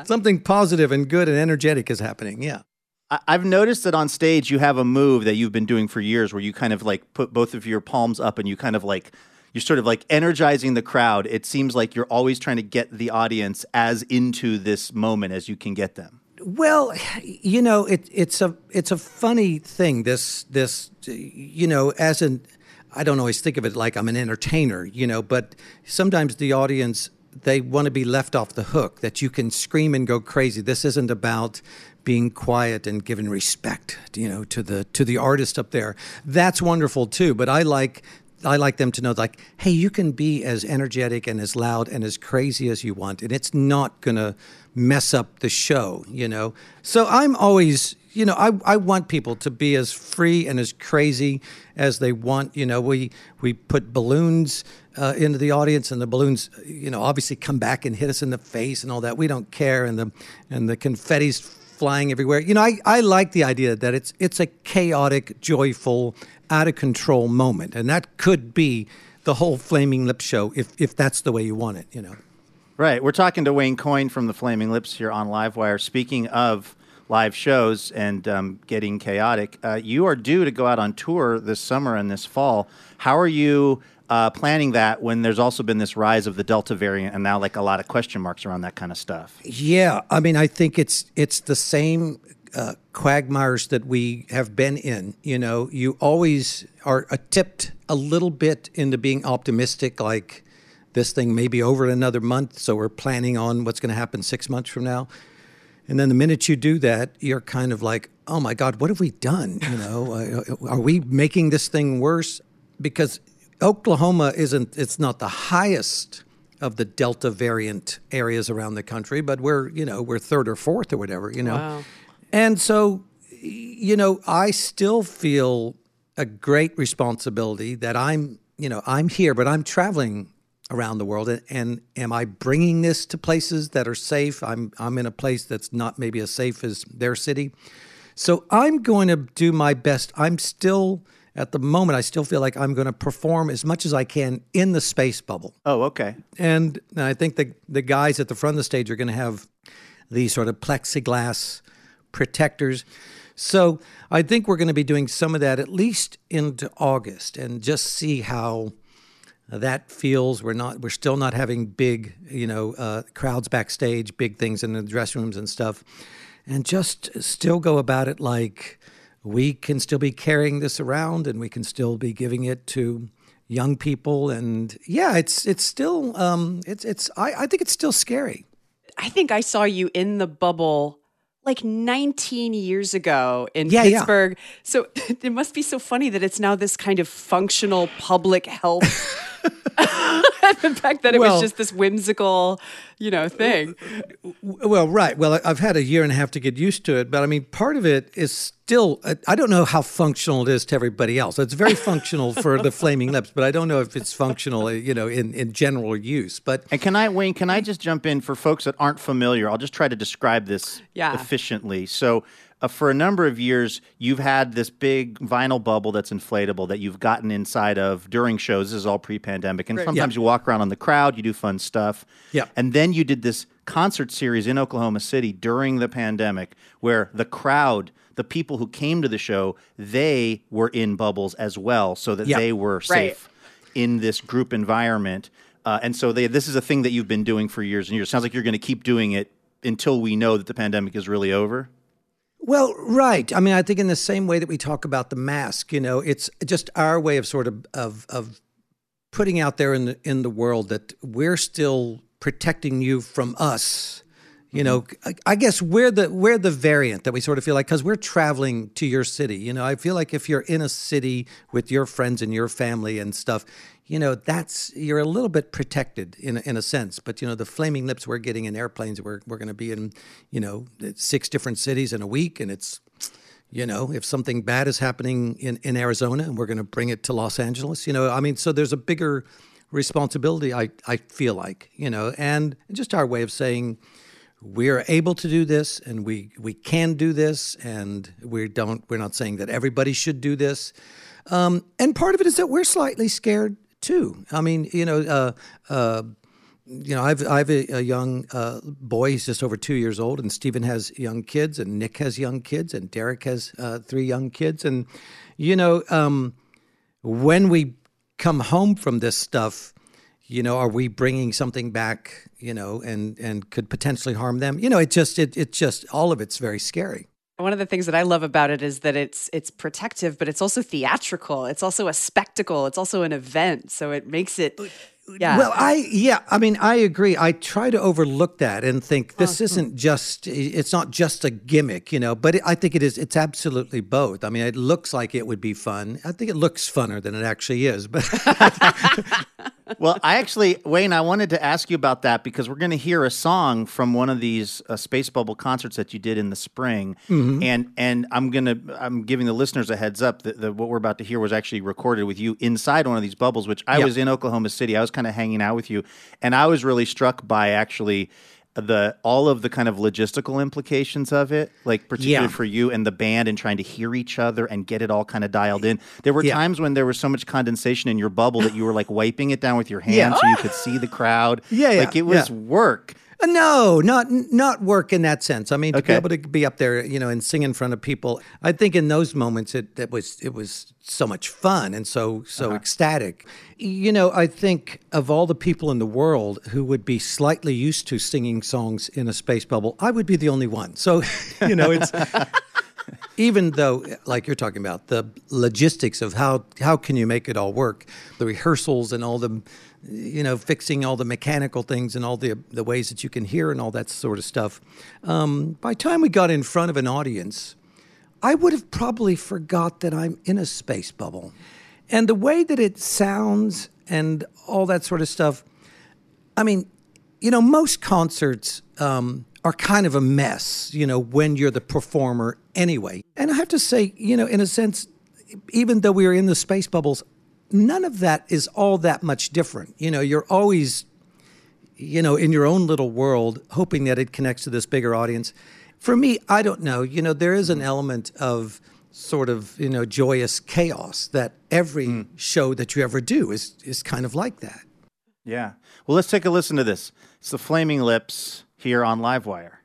something positive and good and energetic is happening yeah I- I've noticed that on stage you have a move that you've been doing for years where you kind of like put both of your palms up and you kind of like you're sort of like energizing the crowd. It seems like you're always trying to get the audience as into this moment as you can get them. Well, you know, it, it's a it's a funny thing. This this you know, as an I don't always think of it like I'm an entertainer, you know, but sometimes the audience they want to be left off the hook. That you can scream and go crazy. This isn't about being quiet and giving respect, you know, to the to the artist up there. That's wonderful too. But I like I like them to know, like, hey, you can be as energetic and as loud and as crazy as you want, and it's not going to mess up the show, you know? So I'm always, you know, I, I want people to be as free and as crazy as they want. You know, we, we put balloons uh, into the audience, and the balloons, you know, obviously come back and hit us in the face and all that. We don't care, and the, and the confetti's flying everywhere. You know, I, I like the idea that it's it's a chaotic, joyful, out of control moment, and that could be the whole Flaming Lip show if if that's the way you want it. You know. Right. We're talking to Wayne Coyne from the Flaming Lips here on Livewire. Speaking of live shows and um, getting chaotic, uh, you are due to go out on tour this summer and this fall. How are you uh, planning that when there's also been this rise of the Delta variant and now like a lot of question marks around that kind of stuff? Yeah, I mean, I think it's it's the same uh, quagmires that we have been in. You know, you always are tipped a little bit into being optimistic, like this thing may be over in another month, so we're planning on what's going to happen six months from now. And then the minute you do that, you're kind of like, oh my God, what have we done? You know, uh, are we making this thing worse? Because Oklahoma isn't, it's not the highest of the Delta variant areas around the country, but we're, you know, we're third or fourth or whatever, you know. Wow. And so, you know, I still feel a great responsibility that I'm, you know, I'm here, but I'm traveling around the world, and, and am I bringing this to places that are safe? I'm I'm in a place that's not maybe as safe as their city, so I'm going to do my best. I'm still at the moment. I still feel like I'm going to perform as much as I can in the space bubble. Oh, okay. And I think the the guys at the front of the stage are going to have these sort of plexiglass protectors. So I think we're going to be doing some of that at least into August, and just see how that feels. We're not. We're still not having big, you know, uh, crowds backstage, big things in the dressing rooms and stuff, and just still go about it like we can still be carrying this around, and we can still be giving it to young people. And yeah, it's it's still um, it's it's. I, I think it's still scary. I think I saw you in the bubble like 19 years ago in Yeah, yeah. Pittsburgh. So it must be so funny that it's now this kind of functional public health. the fact that it Well- was just this whimsical, you know, thing. Well, right. Well, I- I've had a year and a half to get used to it, but I mean, part of it is still, I- I don't know how functional it is to everybody else. It's very functional for the Flaming Lips, but I don't know if it's functional, uh, you know, in, in general use. But And can I, Wayne, can I just jump in for folks that aren't familiar? I'll just try to describe this Yeah. efficiently. So, uh, for a number of years, you've had this big vinyl bubble that's inflatable that you've gotten inside of during shows. This is all pre pandemic. And sometimes you walk around on the crowd, you do fun stuff. Yeah. And then you did this concert series in Oklahoma City during the pandemic where the crowd, the people who came to the show, they were in bubbles as well so that Yeah. they were Right. safe in this group environment. Uh, and so they, this is a thing that you've been doing for years and years. Sounds like you're going to keep doing it until we know that the pandemic is really over. Well, right. I mean, I think in the same way that we talk about the mask, you know, it's just our way of sort of of, of putting out there in the in the world that we're still protecting you from us. You know, mm-hmm. I, I guess we're the we're the variant that we sort of feel like because we're traveling to your city. You know, I feel like if you're in a city with your friends and your family and stuff, you know, that's you're a little bit protected in a- in a sense. But you know, the flaming lips we're getting in airplanes, we're we're going to be in, you know, six different cities in a week, and it's you know, if something bad is happening in, in Arizona and we're going to bring it to Los Angeles, you know, I mean, so there's a bigger responsibility, I, I feel like, you know, and just our way of saying we're able to do this and we, we can do this and we don't, we're not saying that everybody should do this. Um, and part of it is that we're slightly scared too. I mean, you know, uh, uh, you know, I've I've a, a young uh, boy. He's just over two years old, and Stephen has young kids, and Nick has young kids, and Derek has uh, three young kids, and you know, um, when we come home from this stuff, you know, are we bringing something back? You know, and and could potentially harm them. You know, it just it it just all of it's very scary. One of the things that I love about it is that it's it's protective, but it's also theatrical. It's also a spectacle. It's also an event. So it makes it yeah. Well, I yeah, I mean, I agree. I try to overlook that and think this uh-huh. isn't just it's not just a gimmick, you know, but it, I think it is it's absolutely both. I mean, it looks like it would be fun. I think it looks funner than it actually is, but well, I actually, Wayne, I wanted to ask you about that because we're going to hear a song from one of these uh, Space Bubble concerts that you did in the spring, and and I'm gonna I'm giving the listeners a heads up that, that what we're about to hear was actually recorded with you inside one of these bubbles, which I Yeah. was in Oklahoma City. I was kind of hanging out with you, and I was really struck by actually. The all of the kind of logistical implications of it, like particularly Yeah. for you and the band, and trying to hear each other and get it all kind of dialed in. There were Yeah. times when there was so much condensation in your bubble that you were like wiping it down with your hand so you could see the crowd. Yeah, yeah, like it was yeah. work. Uh, No, not not work in that sense. I mean, to Okay. be able to be up there, you know, and sing in front of people. I think in those moments, it, it was it was so much fun and so so ecstatic. You know, I think of all the people in the world who would be slightly used to singing songs in a space bubble, I would be the only one. So, you know, it's even though like you're talking about the logistics of how how can you make it all work the rehearsals and all the you know fixing all the mechanical things and all the the ways that you can hear and all that sort of stuff um, by the time we got in front of an audience i would have probably forgot that i'm in a space bubble and the way that it sounds and all that sort of stuff I mean, you know, most concerts um, are kind of a mess, you know, when you're the performer anyway. And I have to say, you know, in a sense, even though we were in the space bubbles, none of that is all that much different. You know, you're always, you know, in your own little world, hoping that it connects to this bigger audience. For me, I don't know. You know, there is an element of sort of, you know, joyous chaos that every mm. show that you ever do is is kind of like that. Yeah. Well, let's take a listen to this. It's the Flaming Lips here on Livewire.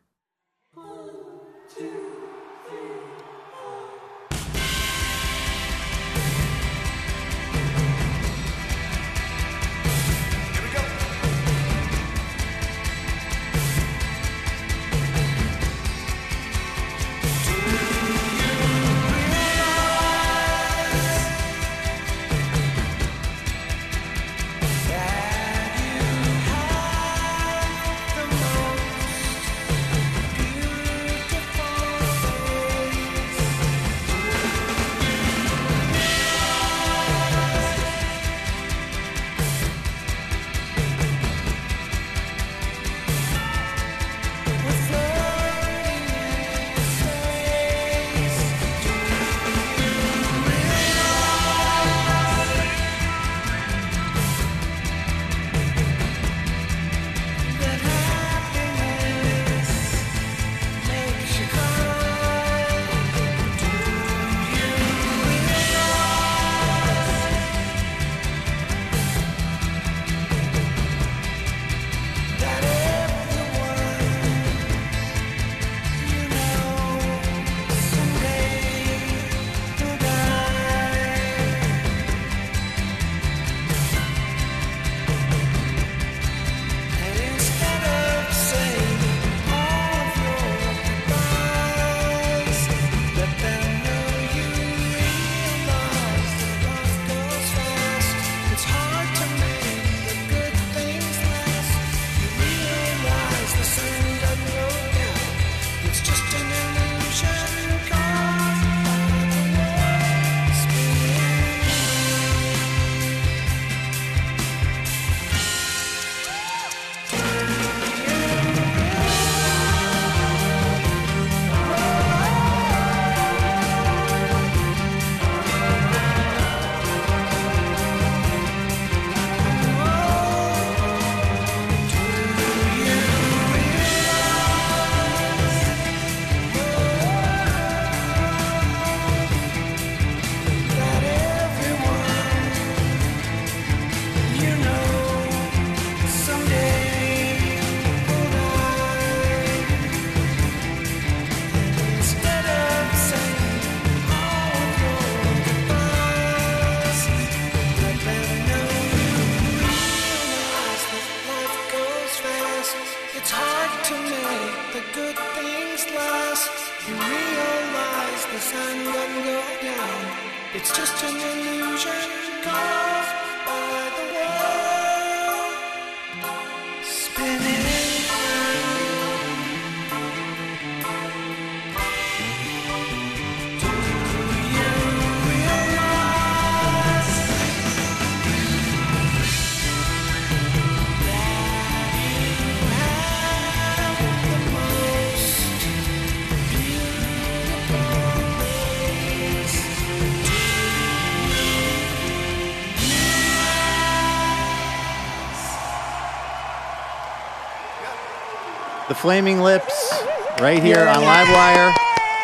Flaming Lips right here on Livewire.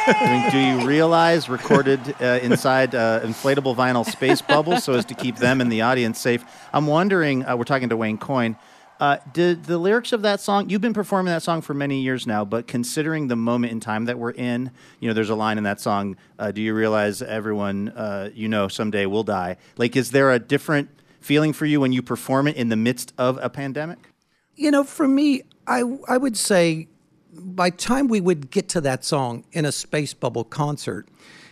I mean, do you realize recorded uh, inside uh, inflatable vinyl space bubbles so as to keep them and the audience safe? I'm wondering, uh, we're talking to Wayne Coyne. Uh, did the lyrics of that song, you've been performing that song for many years now, but considering the moment in time that we're in, you know, there's a line in that song, uh, do you realize everyone uh, you know someday will die? Like, is there a different feeling for you when you perform it in the midst of a pandemic? You know, for me, I I would say by time we would get to that song in a space bubble concert,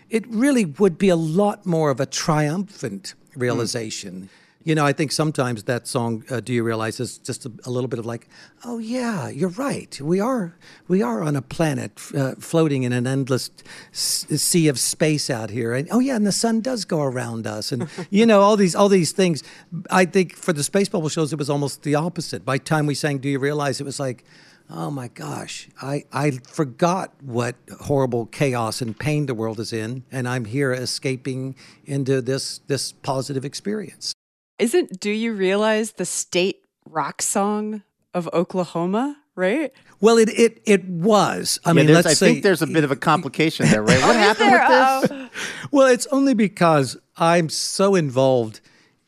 it really would be a lot more of a triumphant realization. Mm. You know, I think sometimes that song, uh, "Do You Realize," is just a, a, little bit of like, "Oh yeah, you're right. We are we are on a planet uh, floating in an endless sea of space out here, and oh yeah, and the sun does go around us, and you know all these all these things." I think for the space bubble shows, it was almost the opposite. By the time we sang "Do You Realize," it was like, oh my gosh, I, I forgot what horrible chaos and pain the world is in, and I'm here escaping into this this positive experience. Isn't Do You Realize the state rock song of Oklahoma, right? Well, it it it was. I Yeah, mean, let's I say think there's a bit of a complication there, right? What oh, happened with this? Oh. Well, it's only because I'm so involved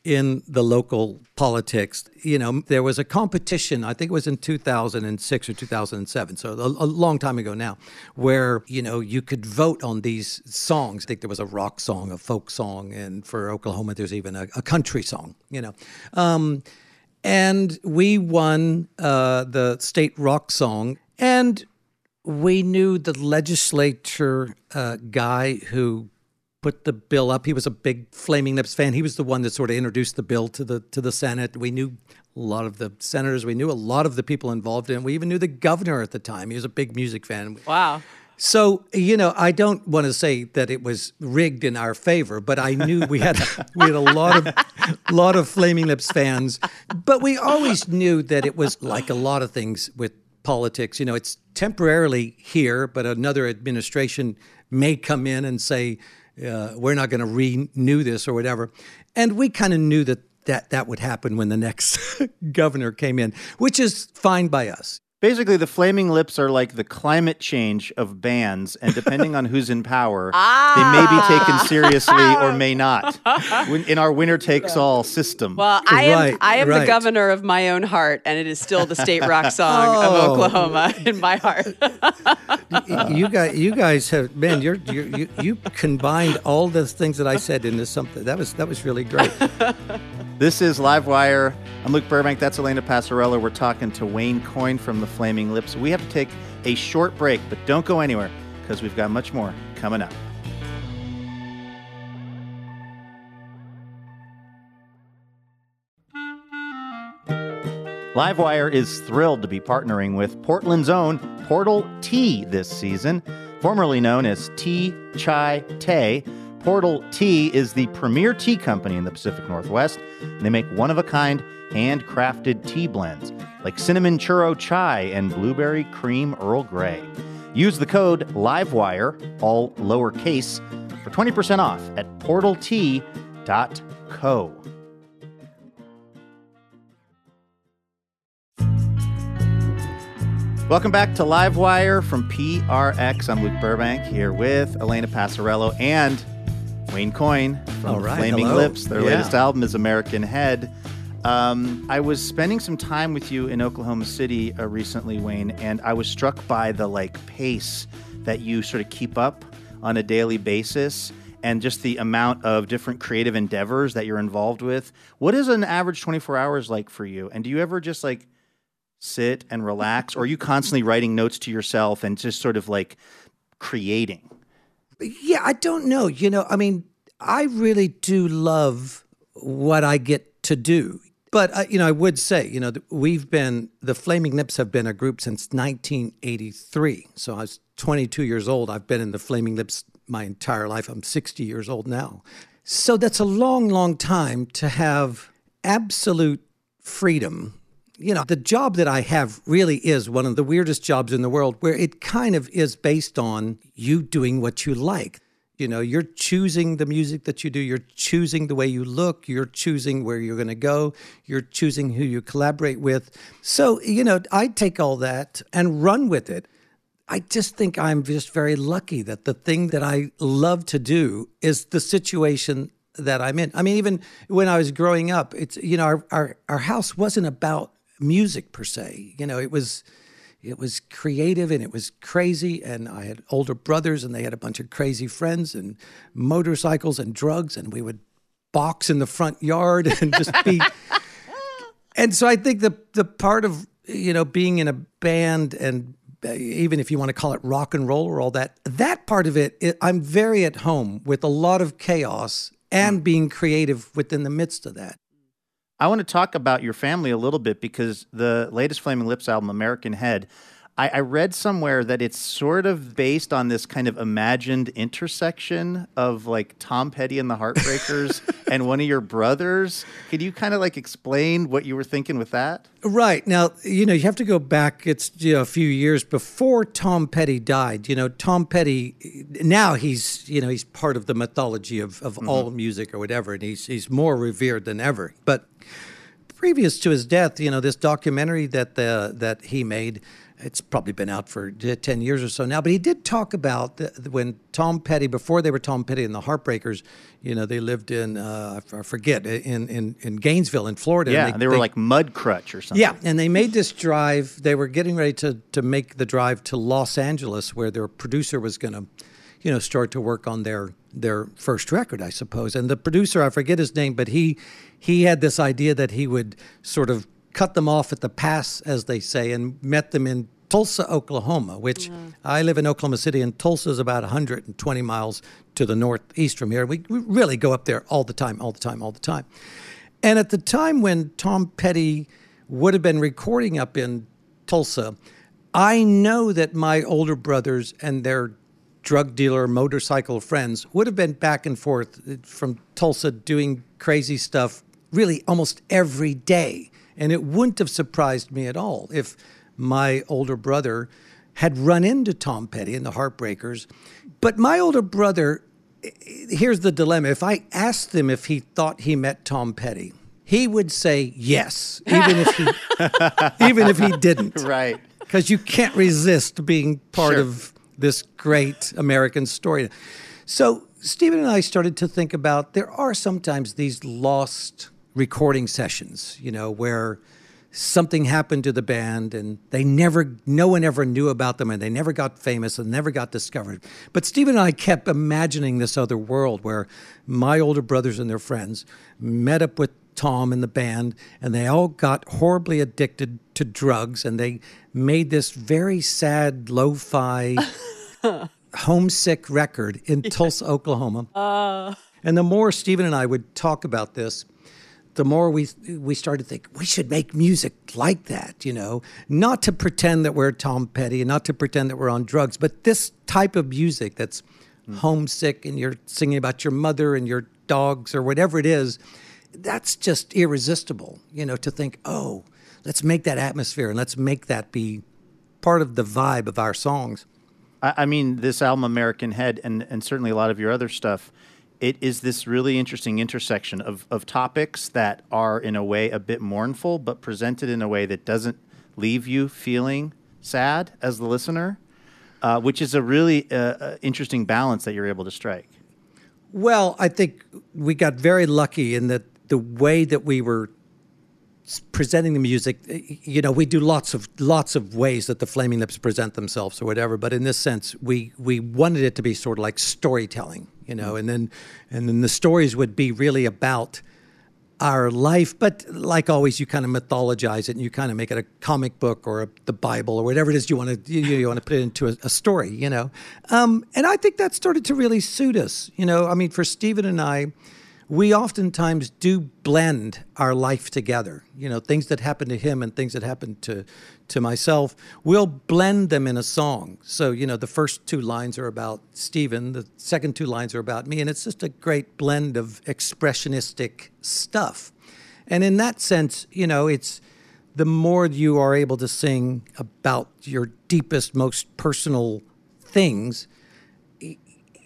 in the local politics. You know, there was a competition, I think it was in 2006 or 2007, so a, a long time ago now, where, you know, you could vote on these songs. I think there was a rock song, a folk song, and for Oklahoma, there's even a, a country song, you know. Um, and we won uh, the state rock song, and we knew the legislature uh, guy who put the bill up. He was a big Flaming Lips fan. He was the one that sort of introduced the bill to the to the Senate. We knew a lot of the senators. We knew a lot of the people involved in it. We even knew the governor at the time. He was a big music fan. Wow. So you know, I don't want to say that it was rigged in our favor, but I knew we had we had a lot of lot of Flaming Lips fans. But we always knew that it was like a lot of things with politics. You know, it's temporarily here, but another administration may come in and say uh, we're not going to renew this or whatever. And we kind of knew that that that would happen when the next governor came in, which is fine by us. Basically, the Flaming Lips are like the climate change of bands, and depending on who's in power, they may be taken ah. seriously or may not. In our winner takes all system. Well, I am Right, I am the governor of my own heart, and it is still the state rock song Oh. of Oklahoma in my heart. you guys, you guys have man, you're, you're, you you combined all the things that I said into something that was that was really great. This is Livewire. I'm Luke Burbank. That's Elena Passarello. We're talking to Wayne Coyne from the Flaming Lips. We have to take a short break, but don't go anywhere because we've got much more coming up. Livewire is thrilled to be partnering with Portland's own Portal Tea this season, formerly known as Tea Chai Té. Portal Tea is the premier tea company in the Pacific Northwest. They make one of a kind, handcrafted tea blends like cinnamon churro chai and blueberry cream Earl Grey. Use the code LIVEWIRE, all lowercase, for 20% off at portaltea.co. Welcome back to Livewire from PRX. I'm Luke Burbank here with Elena Passarello and Wayne Coyne from right, Flaming hello. Lips. Their Yeah. latest album is American Head. Um, I was spending some time with you in Oklahoma City uh, recently, Wayne, and I was struck by the like pace that you sort of keep up on a daily basis and just the amount of different creative endeavors that you're involved with. What is an average 24 hours like for you? And do you ever just like sit and relax or are you constantly writing notes to yourself and just sort of like creating? Yeah, I don't know. You know, I mean, I really do love what I get to do. But, uh, you know, I would say, you know, we've been, the Flaming Lips have been a group since 1983. So I was 22 years old. I've been in the Flaming Lips my entire life. I'm 60 years old now. So that's a long, long time to have absolute freedom you know, the job that I have really is one of the weirdest jobs in the world where it kind of is based on you doing what you like. You know, you're choosing the music that you do, you're choosing the way you look, you're choosing where you're going to go, you're choosing who you collaborate with. So, you know, I take all that and run with it. I just think I'm just very lucky that the thing that I love to do is the situation that I'm in. I mean, even when I was growing up, it's you know, our our, our house wasn't about music per se. You know, it was it was creative and it was crazy. And I had older brothers and they had a bunch of crazy friends and motorcycles and drugs and we would box in the front yard and just be and so I think the the part of you know being in a band and uh, even if you want to call it rock and roll or all that, that part of it, it I'm very at home with a lot of chaos and being creative within the midst of that. I want to talk about your family a little bit because the latest Flaming Lips album, American Head, I, I read somewhere that it's sort of based on this kind of imagined intersection of like Tom Petty and the Heartbreakers and one of your brothers. Could you kind of like explain what you were thinking with that? Right. Now, you know, you have to go back, it's you know, a few years before Tom Petty died. You know, Tom Petty, now he's, you know, he's part of the mythology of, of mm-hmm. all music or whatever, and he's, he's more revered than ever. But previous to his death, you know, this documentary that the, that he made it's probably been out for 10 years or so now, but he did talk about the, when Tom Petty, before they were Tom Petty and the Heartbreakers, you know, they lived in, uh, I forget, in, in, in Gainesville in Florida. Yeah, they, they, were they, like Mudcrutch or something. Yeah, and they made this drive. They were getting ready to, to make the drive to Los Angeles where their producer was going to, you know, start to work on their their first record, I suppose. And the producer, I forget his name, but he he had this idea that he would sort of cut them off at the pass, as they say, and met them in Tulsa, Oklahoma, which mm. I live in Oklahoma City, and Tulsa is about 120 miles to the northeast from here. We, we really go up there all the time, all the time, all the time. And at the time when Tom Petty would have been recording up in Tulsa, I know that my older brothers and their drug dealer motorcycle friends would have been back and forth from Tulsa doing crazy stuff really almost every day. And it wouldn't have surprised me at all if my older brother had run into Tom Petty and the Heartbreakers. But my older brother, here's the dilemma. If I asked him if he thought he met Tom Petty, he would say yes, even if he even if he didn't. Right. Because you can't resist being part sure. of this great American story. So Stephen and I started to think about there are sometimes these lost recording sessions, you know, where something happened to the band and they never no one ever knew about them and they never got famous and never got discovered. But steve and i kept imagining this other world where my older brothers and their friends met up with tom and the band and they all got horribly addicted to drugs and they made this very sad lo-fi homesick record in tulsa oklahoma. Uh. and the more stephen and i would talk about this the more we we started to think we should make music like that, you know, not to pretend that we're Tom Petty and not to pretend that we're on drugs, but this type of music that's mm. homesick and you're singing about your mother and your dogs or whatever it is, that's just irresistible, you know, to think, oh, let's make that atmosphere and let's make that be part of the vibe of our songs. I, I mean, this album, American Head, and and certainly a lot of your other stuff it is this really interesting intersection of, of topics that are in a way a bit mournful, but presented in a way that doesn't leave you feeling sad as the listener, uh, which is a really uh, uh interesting balance that you're able to strike. Well, I think we got very lucky in that the way that we were presenting the music, you know, we do lots of lots of ways that the Flaming Lips present themselves or whatever. But in this sense, we we wanted it to be sort of like storytelling, you know, and then and then the stories would be really about our life. But like always, you kind of mythologize it and you kind of make it a comic book or a, the Bible or whatever it is you want to you, you want to put it into a, a story, you know. Um, and I think that started to really suit us, you know. I mean, for Stephen and I we oftentimes do blend our life together. You know, things that happen to him and things that happen to to myself, we'll blend them in a song. So, you know, the first two lines are about Stephen, the second two lines are about me, and it's just a great blend of expressionistic stuff. And in that sense, you know, it's the more you are able to sing about your deepest, most personal things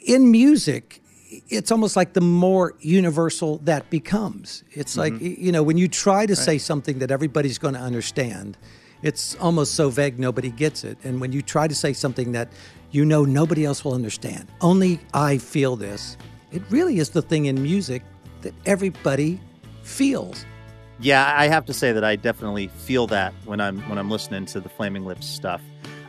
in music, it's almost like the more universal that becomes. It's mm-hmm. like, you know, when you try to right. say something that everybody's going to understand, it's almost so vague nobody gets it. And when you try to say something that you know nobody else will understand, only I feel this, it really is the thing in music that everybody feels. Yeah, I have to say that I definitely feel that when I'm when I'm listening to the Flaming Lips stuff,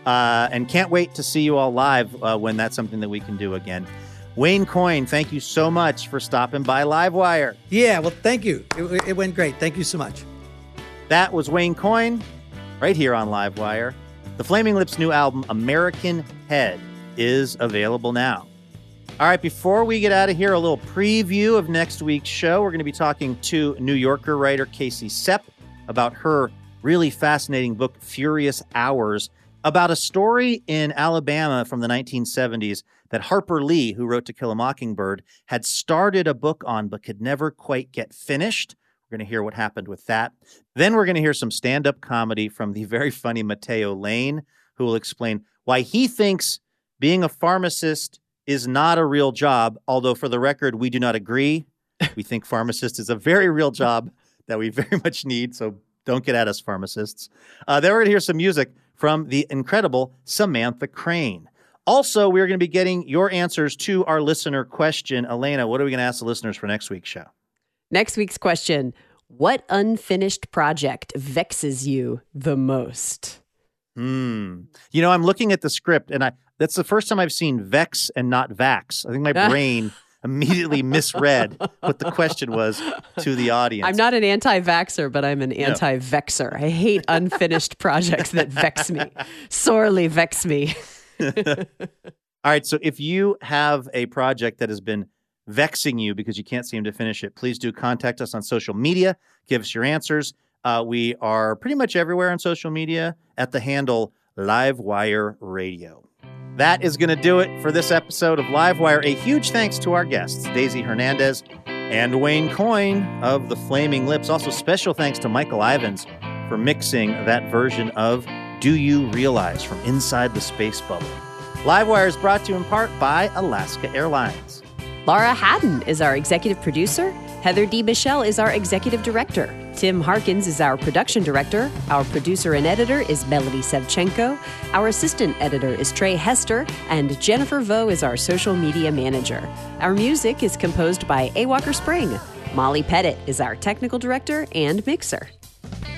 uh, and can't wait to see you all live uh, when that's something that we can do again. Wayne Coyne, thank you so much for stopping by Livewire. Yeah, well, thank you. It, it went great. Thank you so much. That was Wayne Coyne right here on Livewire. The Flaming Lips' new album, American Head, is available now. All right, before we get out of here, a little preview of next week's show. We're going to be talking to New Yorker writer Casey Cep about her really fascinating book, Furious Hours about a story in Alabama from the 1970s that Harper Lee, who wrote To Kill a Mockingbird, had started a book on but could never quite get finished. We're going to hear what happened with that. Then we're going to hear some stand up comedy from the very funny Matteo Lane, who will explain why he thinks being a pharmacist is not a real job. Although, for the record, we do not agree. we think pharmacist is a very real job that we very much need. So don't get at us, pharmacists. Uh, then we're going to hear some music from the incredible Samantha Crain. Also, we're going to be getting your answers to our listener question. Elena, what are we going to ask the listeners for next week's show? Next week's question What unfinished project vexes you the most? Hmm. You know, I'm looking at the script, and I that's the first time I've seen vex and not vax. I think my brain immediately misread what the question was to the audience. I'm not an anti vaxer but I'm an anti vexer. I hate unfinished projects that vex me, sorely vex me. All right. So if you have a project that has been vexing you because you can't seem to finish it, please do contact us on social media. Give us your answers. Uh, we are pretty much everywhere on social media at the handle Livewire Radio. That is going to do it for this episode of Livewire. A huge thanks to our guests, Daisy Hernandez and Wayne Coyne of The Flaming Lips. Also, special thanks to Michael Ivins for mixing that version of Do You Realize from Inside the Space Bubble. Livewire is brought to you in part by Alaska Airlines. Laura Haddon is our executive producer. Heather D. Michelle is our executive director. Tim Harkins is our production director. Our producer and editor is Melody Sevchenko. Our assistant editor is Trey Hester. And Jennifer Vo is our social media manager. Our music is composed by A. Walker Spring. Molly Pettit is our technical director and mixer.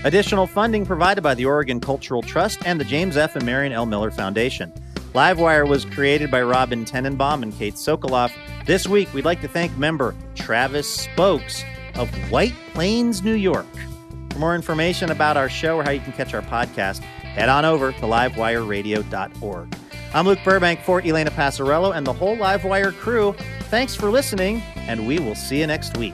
Additional funding provided by the Oregon Cultural Trust and the James F. and Marion L. Miller Foundation. Livewire was created by Robin Tenenbaum and Kate Sokoloff. This week, we'd like to thank member Travis Spokes of White Plains, New York. For more information about our show or how you can catch our podcast, head on over to livewireradio.org. I'm Luke Burbank for Elena Passarello and the whole Livewire crew. Thanks for listening, and we will see you next week.